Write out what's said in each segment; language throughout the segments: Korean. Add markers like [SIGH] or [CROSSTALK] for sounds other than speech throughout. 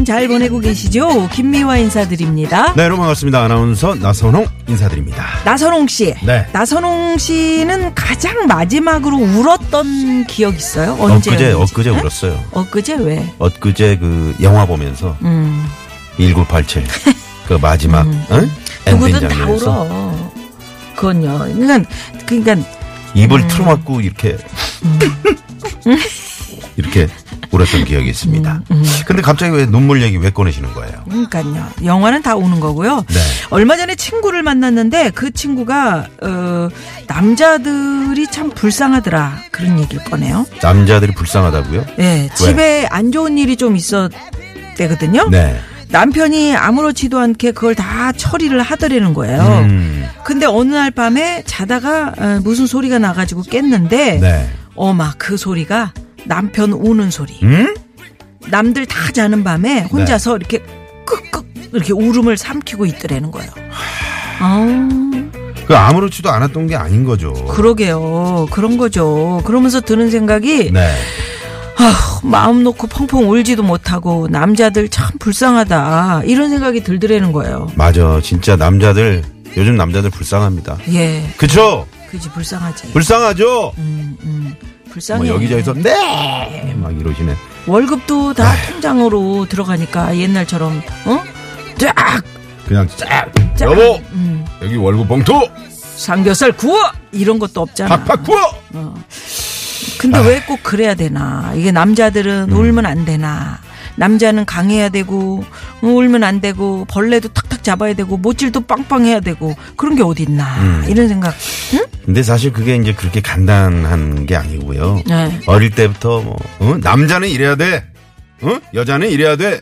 여러분 잘 보내고 계시죠? 김미화 인사드립니다. 네 여러분 반갑습니다 아나운서 나선홍 인사드립니다 나선홍 씨. 네. 나선홍 씨는 가장 마지막으로 울었던 기억 있어요? 언제? 엊그제 엊그제 울었어요 엊그제 왜? 엇그제 그 영화 보면서 음. 1987 그 마지막 응? 엔딩 누구든 다 울어. 그건요. 그러니까 그러니까 입을 틀어막고 이렇게 [LAUGHS] 이렇게 울었던 기억이 있습니다. 근데 갑자기 왜 눈물 얘기 왜 꺼내시는 거예요? 그러니까요. 영화는 다 우는 거고요. 네. 얼마 전에 친구를 만났는데 그 친구가 어 남자들이 참 불쌍하더라. 그런 얘기를 꺼내요. 남자들이 불쌍하다고요? 예, 집에 안 좋은 일이 좀 있었대거든요. 네. 남편이 아무렇지도 않게 그걸 다 처리를 하더라는 거예요. 음, 근데 어느 날 밤에 자다가 어, 무슨 소리가 나가지고 깼는데 네. 어마 그 소리가 남편 우는 소리. 음? 남들 다 자는 밤에 혼자서 이렇게 끄끄 이렇게 울음을 삼키고 있더라는 거예요. 아, 그 아무렇지도 않았던 게 아닌 거죠. 그러게요. 그런 거죠. 그러면서 드는 생각이 네. 아, 마음 놓고 펑펑 울지도 못하고 남자들 참 불쌍하다 이런 생각이 들더라는 거예요. 맞아. 진짜 남자들 요즘 남자들 불쌍합니다. 예, 그쵸? 그지 불쌍하지. 불쌍하죠? 음, 음, 불쌍해. 뭐 여기저기서 네! 막 이러시네. 월급도 다 통장으로 들어가니까 옛날처럼 어? 쫙 그냥 쫙! 쫙. 여보! 음, 여기 월급 봉투! 삼겹살 구워 이런 것도 없잖아. 팍팍 구워! 근데 왜꼭 그래야 되나? 이게 남자들은 울면 안 되나? 남자는 강해야 되고 어, 울면 안 되고 벌레도 탁 탁 잡아야 되고 못질도 빵빵해야 되고 그런 게 어딨나 이런 생각. 응? 근데 사실 그게 이제 그렇게 간단한 게 아니고요. 네. 어릴 때부터 뭐, 어? 남자는 이래야 돼! 어? 여자는 이래야 돼!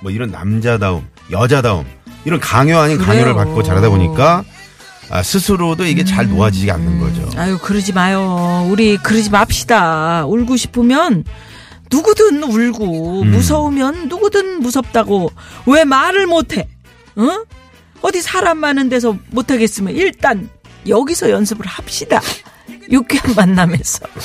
뭐 이런 남자다움, 여자다움, 이런 강요 아닌 강요를 그래요. 받고 자라다 보니까 아, 스스로도 이게 잘 놓아지지 않는 거죠. 아유 그러지 마요. 우리 그러지 맙시다. 울고 싶으면 누구든 울고 무서우면 누구든 무섭다고 왜 말을 못해? 어? 어디 사람 많은 데서 못하겠으면 일단 여기서 연습을 합시다. 유쾌한 만남에서. [LAUGHS]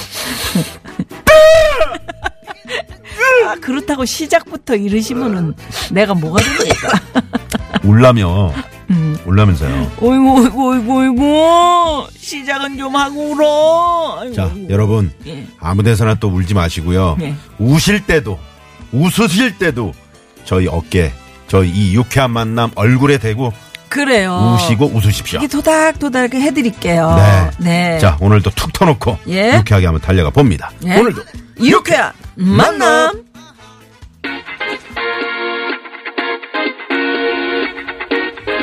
아, 그렇다고 시작부터 이러시면은 내가 뭐가 됩니까? [LAUGHS] 울라며. 음. 울라면서요. 어이구, 어이구, 어이구, 어이구. 시작은 좀 하고 울어. 아이고. 자, 여러분. 예. 아무 데서나 또 울지 마시고요. 네. 우실 때도, 웃으실 때도 저희 어깨, 저희 이 유쾌한 만남 얼굴에 대고 그래요. 우시고 웃으십시오. 이게 도닥도닥 해드릴게요. 네. 네. 자, 오늘도 툭 터놓고 예. 유쾌하게 한번 달려가 봅니다. 예. 오늘도 유쾌한 만남.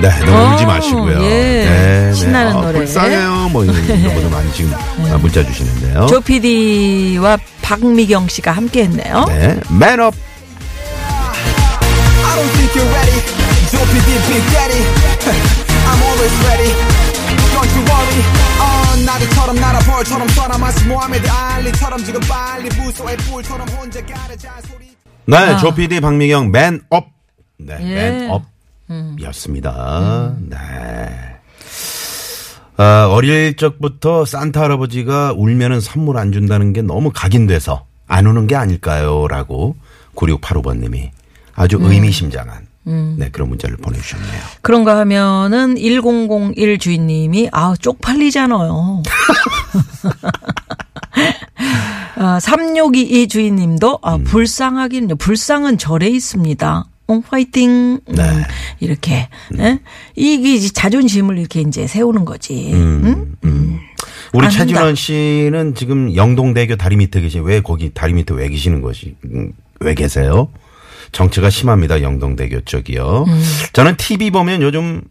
네, 너무 어, 울지 마시고요. 예. 네, 신나는 아, 노래. 불쌍해요. 뭐 이런 [LAUGHS] 이런 것도 많이 지금 아, 문자 주시는데요. 조 PD와 박미경 씨가 함께 했네요. 네, 맨업. I don't think you're ready. Don't be big daddy. [LAUGHS] I'm always ready. Don't you worry. 어, 나비처럼 날아 벌처럼 쏴라 마치 모하메드 알리처럼 지금 빨리 부서의 뿔처럼 혼자 가르자 소리. 네, 아. 조피디 박미경 맨업. 네, 예. 맨업이었습니다. 네. 아, 어릴 적부터 산타 할아버지가 울면은 선물 안 준다는 게 너무 각인돼서 안 우는 게 아닐까요? 라고 9685번님이 아주 의미심장한 네, 그런 문자를 보내주셨네요. 그런가 하면은 1001 주인님이 아 쪽팔리잖아요. [LAUGHS] 아, 3622 주인님도 아, 음. 불쌍하긴요. 불쌍은 절에 있습니다. 어, 화이팅. 음, 네. 이렇게 예? 이게 이제 자존심을 이렇게 이제 세우는 거지. 응? 우리 안 최진원 씨는 지금 영동대교 다리 밑에 계시, 왜 거기 다리 밑에 왜 계시는 것이, 음, 왜 계세요? 정체가 심합니다. 영동대교 쪽이요. 저는 TV 보면 요즘,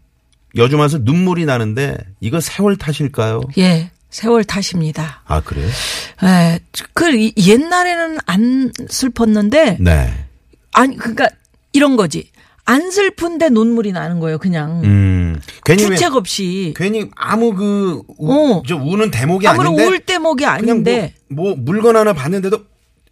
요즘 와서 눈물이 나는데, 이거 세월 탓일까요? 예. 세월 탓입니다. 아, 그래요? 에, 그 이- 옛날에는 안 슬펐는데 네. 아니 그러니까 이런 거지. 안 슬픈데 눈물이 나는 거예요. 그냥 음. 괜히 왜- 주책 없이. 괜히 아무 그, 우, 어. 저 우는 대목이 아무런 아닌데. 울 대목이 그냥 아닌데. 뭐, 뭐 물건 하나 봤는데도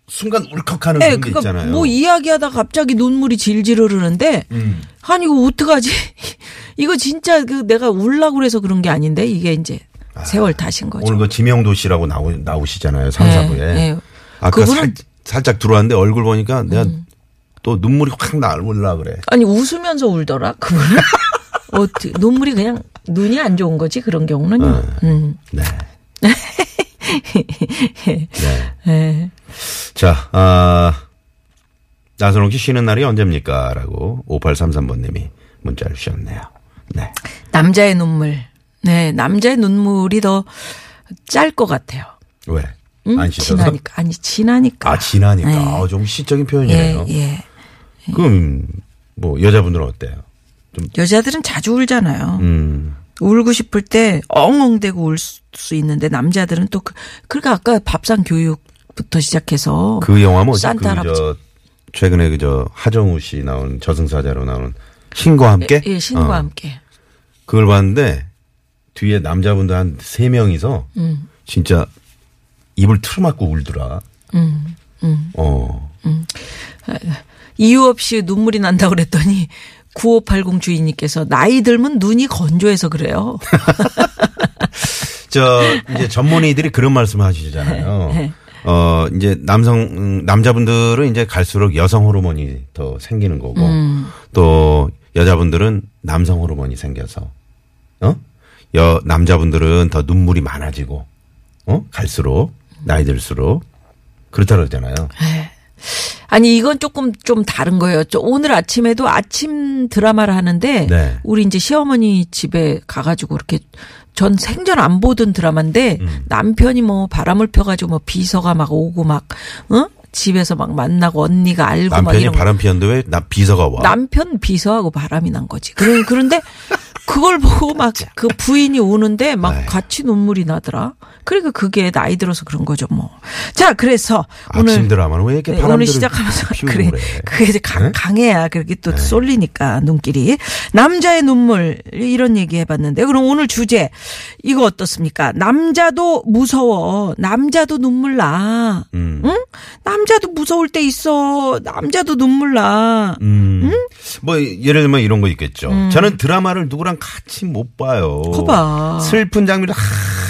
순간 울컥하는 예, 그런 게 그러니까 있잖아요. 뭐 이야기하다 갑자기 눈물이 질질 흐르는데 음. 아니 이거 어떡하지? [LAUGHS] 이거 진짜 그 내가 울라고 그래서 그런 게 아닌데 이게 이제 세월 탓인 거죠. 오늘 그 지명도 씨라고 나오, 나오시잖아요. 3, 4부에. 예, 예. 아까 그분은- 음. 살, 살짝 들어왔는데 얼굴 보니까 내가 또 눈물이 확 나올라 그래. 아니 웃으면서 울더라 그분은. [LAUGHS] 어떻게 눈물이 그냥 눈이 안 좋은 거지 그런 경우는요. 어. 음. 네. [LAUGHS] 네. 예. 자, 아, 나선홍 씨 쉬는 날이 언제입니까? 라고 5833번님이 문자를 주셨네요. 네. 남자의 눈물. 네, 남자의 눈물이 더 짤 것 같아요. 왜? 응? 안 씻어서? 지나니까 아니 지나니까. 아, 지나니까. 네. 아, 좀 시적인 예, 표현이네요. 예. 그럼, 뭐, 여자분들은 어때요? 여자들은 자주 울잖아요. 음, 울고 싶을 때 엉엉대고 울 수 있는데 남자들은 또 그, 그러니까 아까 밥상 교육 부터 시작해서 그 영화 뭐지? 산타 그. 저, 최근에 그, 저, 하정우 씨 나온 저승사자로 나오는 신과 함께? 예, 신과 어, 함께. 그걸 봤는데, 뒤에 남자분들 한세 명이서, 음. 진짜, 입을 틀어막고 울더라. 음, 어. 이유 없이 눈물이 난다고 그랬더니 9580 주인님께서 나이 들면 눈이 건조해서 그래요. [LAUGHS] 저 이제 전문의들이 그런 말씀 하시잖아요. [LAUGHS] 네. 어 이제 남성 음, 남자분들은 이제 갈수록 여성 호르몬이 더 생기는 거고 음. 또 여자분들은 남성 호르몬이 생겨서 어 여 남자분들은 더 눈물이 많아지고 어 갈수록 나이 들수록 그렇다 그러잖아요. 아니 이건 조금 좀 다른 거예요. 저 오늘 아침에도 아침 드라마를 하는데 네. 우리 이제 시어머니 집에 가가지고 이렇게 전 생전 안 보던 드라마인데 음. 남편이 뭐 바람을 펴가지고 뭐 비서가 막 오고 막 어? 집에서 막 만나고 언니가 알고 막 남편이 거. 바람 피웠는데 왜 나 비서가 와? 남편 비서하고 바람이 난 거지. 그런 그런데 그걸 보고 막 [LAUGHS] 그 부인이 우는데 막 아이. 같이 눈물이 나더라. 그러니까 그게 나이 들어서 그런 거죠, 뭐. 자, 그래서 오늘 드라마는 왜 이렇게 네, 오늘 시작하면서 그래, 그래? 그게 이제 강, 네? 강해야 그렇게 또 쏠리니까 눈길이 남자의 눈물 이런 얘기 해봤는데 그럼 오늘 주제 이거 어떻습니까? 남자도 무서워, 남자도 눈물 나, 음. 응? 남자도 무서울 때 있어, 남자도 눈물 나. 음. 뭐 예를 들면 이런 거 있겠죠. 저는 드라마를 누구랑 같이 못 봐요. 음. 거봐. 슬픈 장면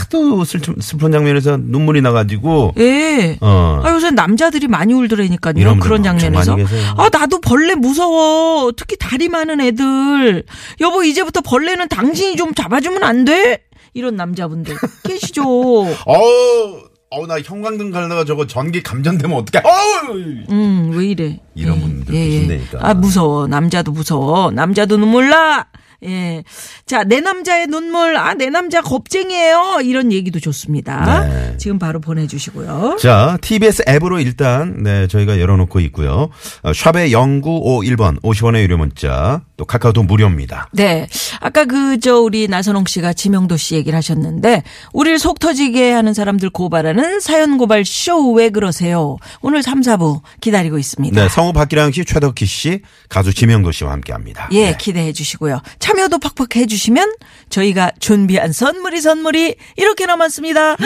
하도 슬픈, 슬픈 장면에서 눈물이 나가지고 예. 어. 아, 요새 남자들이 많이 울더라니까요. 이런 그런 장면에서. 아, 나도 벌레 무서워. 특히 다리 많은 애들. 여보, 이제부터 벌레는 당신이 좀 잡아주면 안 돼? 이런 남자분들 계시죠. [LAUGHS] 어우, 어우 나 형광등 갈다가 저거 전기 감전되면 어떡해? 어우! 음, 왜 이래. 이런 분들 계신다니까. 아, 무서워. 남자도 무서워. 남자도 눈물 나. 예. 자, 내 남자의 눈물. 아, 내 남자 겁쟁이에요. 이런 얘기도 좋습니다. 네. 지금 바로 보내주시고요. 자, TBS 앱으로 일단, 네, 저희가 열어놓고 있고요. 어, 샵의 0951번, 50원의 유료 문자, 또 카카오톡 무료입니다. 네. 아까 그, 저, 우리 나선홍 씨가 지명도 씨 얘기를 하셨는데, 우리를 속 터지게 하는 사람들 고발하는 사연 고발 쇼 왜 그러세요? 오늘 3, 4부 기다리고 있습니다. 네, 성우 박기량 씨, 최덕희 씨, 가수 지명도 씨와 함께 합니다. 예, 네. 기대해 주시고요. 참여도 팍팍 해 주시면 저희가 준비한 선물이 선물이 이렇게 남았습니다.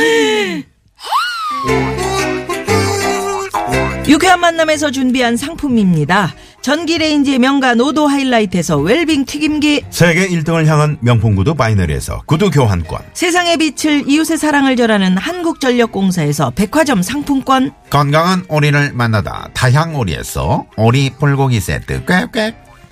유쾌한 만남에서 준비한 상품입니다. 전기레인지 명가 노도 하이라이트에서 웰빙 튀김기 세계 1등을 향한 명품 구두 바이너리에서 구두 교환권. 세상의 빛을 이웃의 사랑을 전하는 한국전력공사에서 백화점 상품권 건강한 오리를 만나다 다향오리에서 오리 불고기 세트 꽥꽥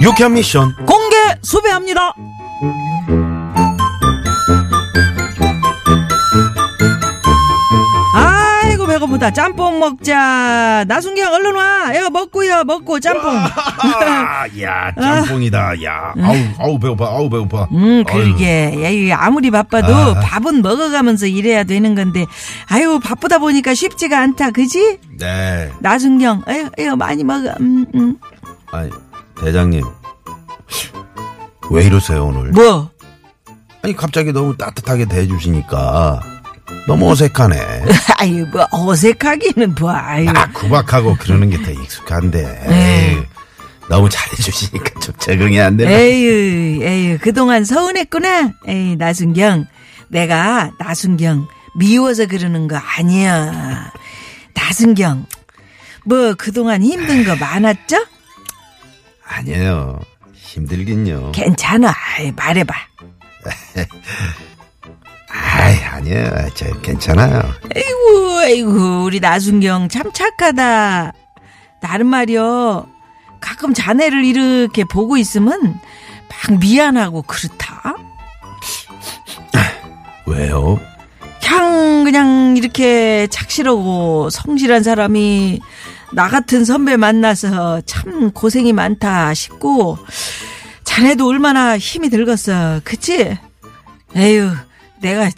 유쾌한 미션. 공개 수배합니다 배고프다 짬뽕 먹자 나순경 얼른 와 이거 먹고요 먹고 짬뽕 아, 야 짬뽕이다 야 아우 아우 배고파 아우 배고파 음, 그러게. 야, 이 아무리 바빠도 아. 밥은 먹어가면서 일해야 되는 건데, 아유, 바쁘다 보니까 쉽지가 않다, 그지? 네 나순경, 아유, 아유, 많이 먹어. 음, 음. 아니 대장님 왜 이러세요 오늘 뭐? 아니 갑자기 너무 따뜻하게 대해주시니까 너무 어색하네 [LAUGHS] 아유, 뭐, 어색하기는 뭐, 아유. 아 구박하고 그러는 게 더 익숙한데 에이, 너무 잘해주시니까 좀 적응이 안 되네 에휴, 에휴, 그동안 서운했구나. 에이, 나순경. 내가 나순경 미워서 그러는 거 아니야. 나순경. 뭐, 그동안 힘든 거 많았죠? 아니에요 힘들긴요 괜찮아. 아이, 말해봐. [LAUGHS] 아이 아니에요 저 괜찮아요 아이고, 아이고, 우리 나순경 참 착하다. 나는 말이여, 가끔 자네를 이렇게 보고 있으면 막 미안하고 그렇다. [LAUGHS] 왜요? 그냥, 그냥 이렇게 착실하고 성실한 사람이 나 같은 선배 만나서 참 고생이 많다 싶고, 자네도 얼마나 힘이 들겠어. 그치? 에휴, 내가,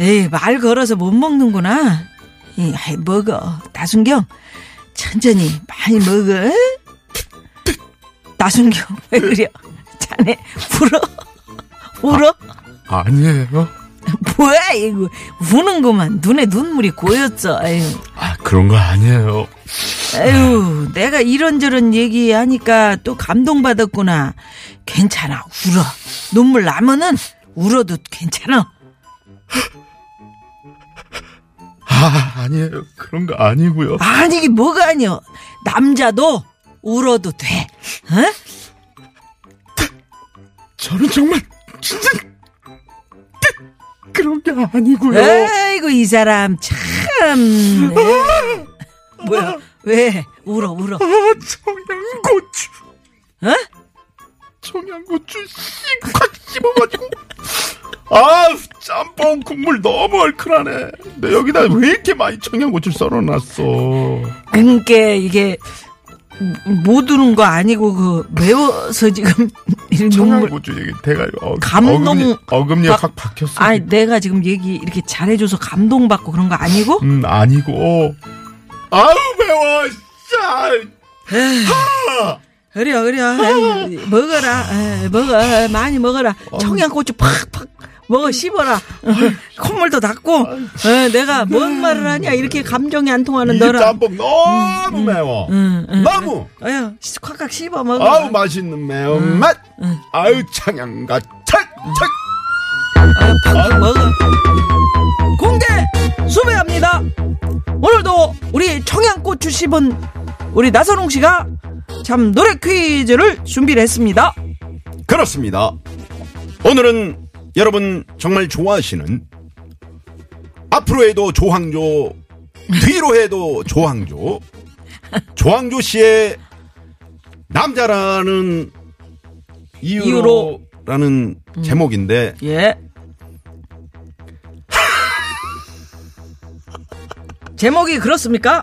에이, 말 걸어서 못 먹는구나. 이, 아이, 먹어. 나순경, 천천히 많이 먹어. 나순경, [LAUGHS] 왜 그래? 자네, 울어? 울어? 아니에요 뭐야, 이거. 우는구만. 눈에 눈물이 고였어. 에휴. 아 그런 거 아니에요 에휴, 내가 이런저런 얘기하니까 또 감동받았구나. 괜찮아, 울어. 눈물 나면은 울어도 괜찮아. 아 아니에요 그런 거 아니고요 아니, 이게 뭐가 아니여. 남자도 울어도 돼. 어? 저는 정말 진짜 그런 게 아니고요 에이구, 이 사람 참. 에이. 뭐야, 왜? 울어, 울어. 아 청양고추 어? 청양고추 씩확 씹어가지고 아 짬뽕 국물 너무 얼큰하네. 근데 여기다 왜 이렇게 많이 청양고추를 썰어놨어? 그러니까 이게 못 우는 거 아니고 그 매워서 지금 [LAUGHS] 청양고추 얘기 대가리 어, 감동- 어금니, 어금니가 박- 확 박혔어 아니 내가 지금 얘기 이렇게 잘해줘서 감동받고 그런 거 아니고? 음 아니고. 아우 매워 짜 그래 그래. 에이, 먹어라. 에이, 먹어. 많이 먹어라. 청양고추 팍팍 먹어 씹어라. 어, 콧물도 닦고 에, 내가 뭔 말을 하냐? 이렇게 감정이 안 통하는 이 너라. 짬뽕 너무 매워. 너무 어휴 콱콱 씹어 먹어. 아우 맛있는 매운맛. 아유 청양가 찰찰 아유, 먹어. 공개 수배합니다. 오늘도 우리 청양고추 씹은 우리 나선홍 씨가 참 노래 퀴즈를 준비를 했습니다. 그렇습니다. 오늘은 여러분 정말 좋아하시는 앞으로 해도 조항조 뒤로 해도 조항조 [LAUGHS] 조항조 씨의 남자라는 이유로. 이유로라는 제목인데 예. [LAUGHS] 제목이 그렇습니까?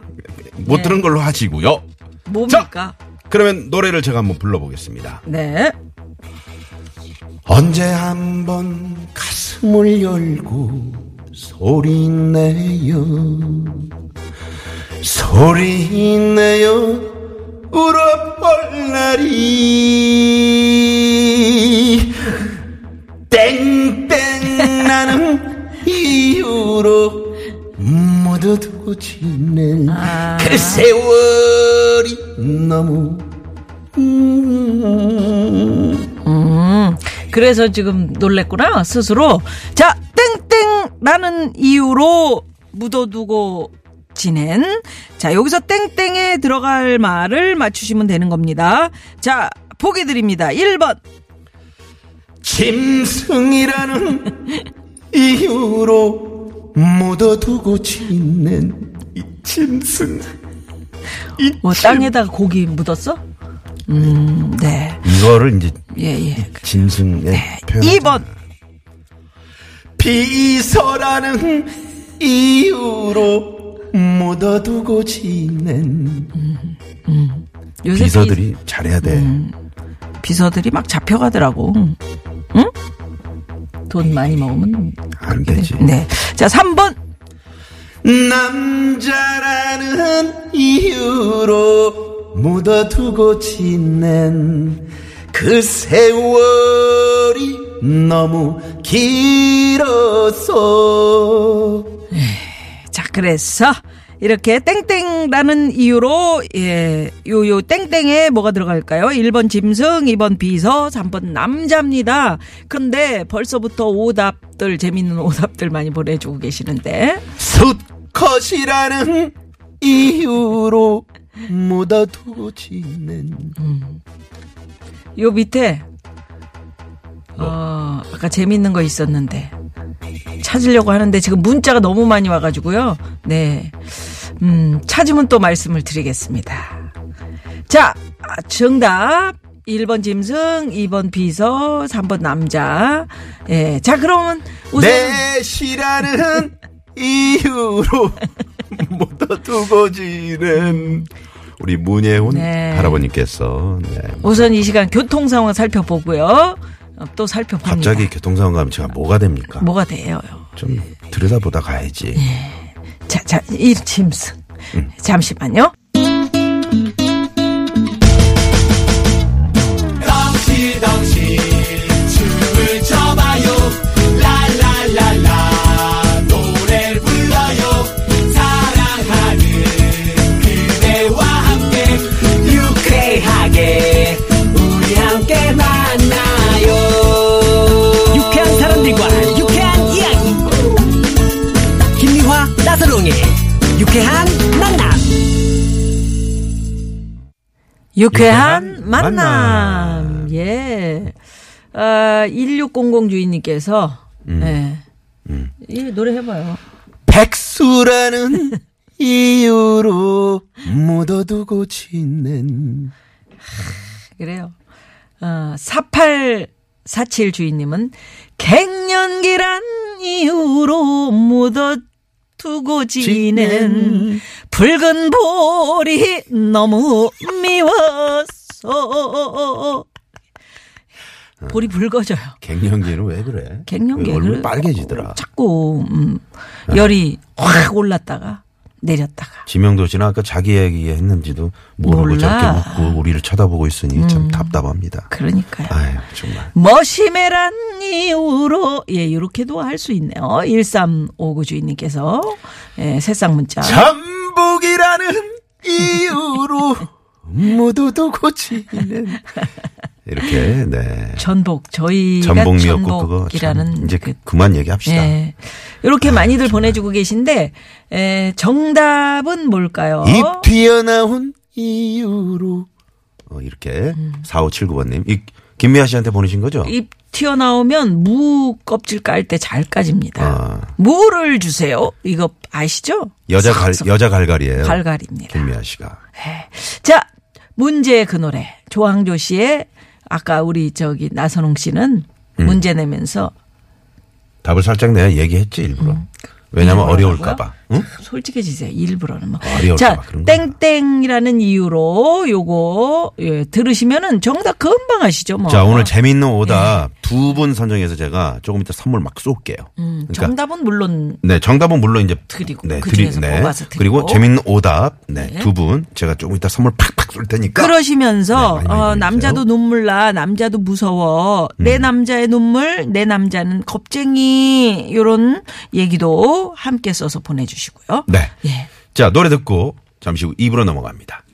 못 들은 걸로 하시고요 뭡니까? 그러면 노래를 제가 한번 불러보겠습니다 네. 언제 한번 가슴을 열고 소리내요? 소리내요? 울어볼 날이. 땡땡 나는 이유로 모두 묻어두고 지낸 아. 그 세월이 너무. 음, 그래서 지금 놀랬구나, 스스로. 자, 땡땡라는 이유로 묻어두고 지낸. 자, 여기서 땡땡에 들어갈 말을 맞추시면 되는 겁니다. 자, 보기 드립니다. 1번. 짐승이라는 [LAUGHS] 이유로 묻어두고 지낸 이 짐승 뭐, 땅에다가 고기 묻었어? 음, 네. 이거를 이제 예, 예. 짐승에 표현 2번. 비서라는 이유로 묻어두고 지낸 요새 비서들이 잘해야 돼. 비, 서들이 막 잡혀가더라고. 응? 돈 많이 먹으면. 안 되지. 네. 자, 3번. 남자라는 이유로 묻어두고 지낸 그 세월이 너무 길어서 자, 그래서 이렇게 땡땡라는 이유로 예, 요 요 땡땡에 뭐가 들어갈까요? 1번 짐승, 2번 비서, 3번 남자입니다. 그런데 벌써부터 오답들 재밌는 오답들 많이 보내 주고 계시는데 수컷이라는 이유로 묻어두고 지낸 요 밑에 어, 아까 재밌는 거 있었는데. 찾으려고 하는데 지금 문자가 너무 많이 와가지고요. 네, 음, 찾으면 또 말씀을 드리겠습니다. 자, 아, 정답. 1번 짐승, 2번 비서, 3번 남자. 예, 자 그러면 우선 내 시라는 [LAUGHS] 이유로 묻어두고 지낸 우리 문예훈 네. 할아버님께서 네. 우선 이 시간 교통 상황 살펴보고요. 어, 또 살펴봅니다. 갑자기 교통 상황 가면 제가 뭐가 됩니까? 뭐가 돼요? 좀 들여다보다 가야지. 자, 자, 이 짐승. 잠시만요. 유쾌한 만남. 만남. 예. 아, 1600 주인님께서, 예. 이 노래 해봐요. 백수라는 [LAUGHS] 이유로 묻어두고 지낸 그래요. 어, 4847 주인님은 갱년기란 이유로 묻어두고 지낸 붉은 볼이 너무 미웠어. 볼이 붉어져요. 갱년기는 왜 그래? 갱년기 왜 얼굴 빨개지더라. 자꾸 음, 열이 확 올랐다가 내렸다가. 지명도 씨는 아까 자기 얘기 했는지도 모르고 몰라. 저렇게 웃고 우리를 쳐다보고 있으니 참 답답합니다. 그러니까요. 아유 정말. 머시메란 이유로 예 이렇게도 할 수 있네요. 1359 주인님께서 예, 새싹 문자. 전복이라는 이유로 묻어두고 지낸 이렇게 네. 전복 저희가 전복 전복이라는 참 이제 그 그만 얘기합시다. 예. 이렇게 많이들 보내주고 계신데 에, 정답은 뭘까요? 입 튀어나온 이유로 어, 이렇게 음. 4579번님 이 김미아 씨한테 보내신 거죠? 입 튀어나오면 무 껍질 깔 때 잘 까집니다. 아. 무를 주세요. 이거 아시죠? 여자 갈 여자 갈갈이에요. 갈갈입니다. 김미아 씨가 자, 문제의 그 노래. 조항조 씨의 아까 우리 저기 나선홍 씨는 음. 문제 내면서 답을 살짝 내가 얘기했지 일부러. 음. 왜냐면 일부러 어려울까봐. 응? 솔직해지세요. 일부러는 뭐. 자, 봐 그런 거야. 땡땡이라는 이유로 요거 예, 들으시면은 정답 금방 아시죠, 뭐. 자 오늘 재밌는 오답 두분 선정해서 제가 조금 이따 선물 막 쏠게요. 음, 그러니까 정답은 물론 네 정답은 물론 이제 드리고, 네, 그 드리, 네. 그리고 재밌는 오답 네두 분 제가 조금 이따 선물 팍팍 쏠 테니까 그러시면서 네, 많이 많이 어. 음. 남자도 눈물 나 남자도 무서워 내 남자의 눈물 내 남자는 겁쟁이 요런 얘기도 함께 써서 보내 주시고 요. 네. 예. 자, 노래 듣고 잠시 후 입으로 넘어갑니다.